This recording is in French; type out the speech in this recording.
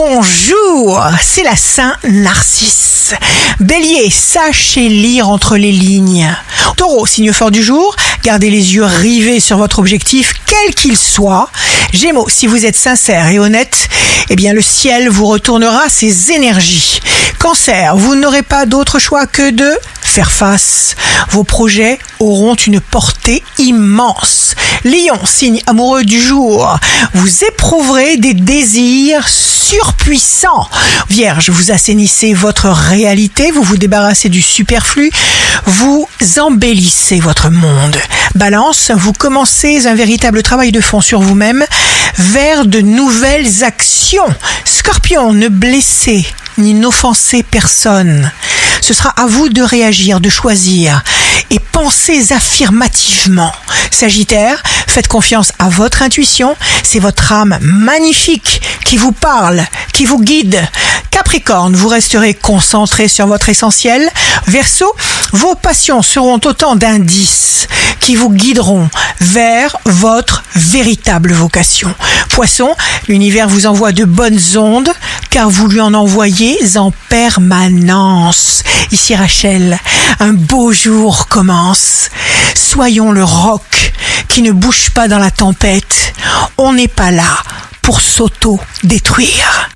bonjour, c'est la Saint Narcisse. Bélier, sachez lire entre les lignes. Taureau, signe fort du jour, gardez les yeux rivés sur votre objectif, quel qu'il soit. Gémeaux, si vous êtes sincère et honnête, eh bien le ciel vous retournera ses énergies. Cancer, vous n'aurez pas d'autre choix que de faire face. Vos projets auront une portée immense. Lion, signe amoureux du jour, vous éprouverez des désirs surpuissants. Vierge, vous assainissez votre réalité, vous vous débarrassez du superflu, vous embellissez votre monde. Balance, vous commencez un véritable travail de fond sur vous-même vers de nouvelles actions. Scorpion, ne blessez ni n'offensez personne. Ce sera à vous de réagir, de choisir et pensez affirmativement. Sagittaire, faites confiance à votre intuition, c'est votre âme magnifique qui vous parle, qui vous guide. Capricorne, vous resterez concentré sur votre essentiel. Verseau, vos passions seront autant d'indices qui vous guideront vers votre véritable vocation. Poisson, l'univers vous envoie de bonnes ondes car vous lui en envoyez en permanence. Ici Rachel, un beau jour commence. Soyons le roc qui ne bouge pas dans la tempête. On n'est pas là pour s'auto-détruire.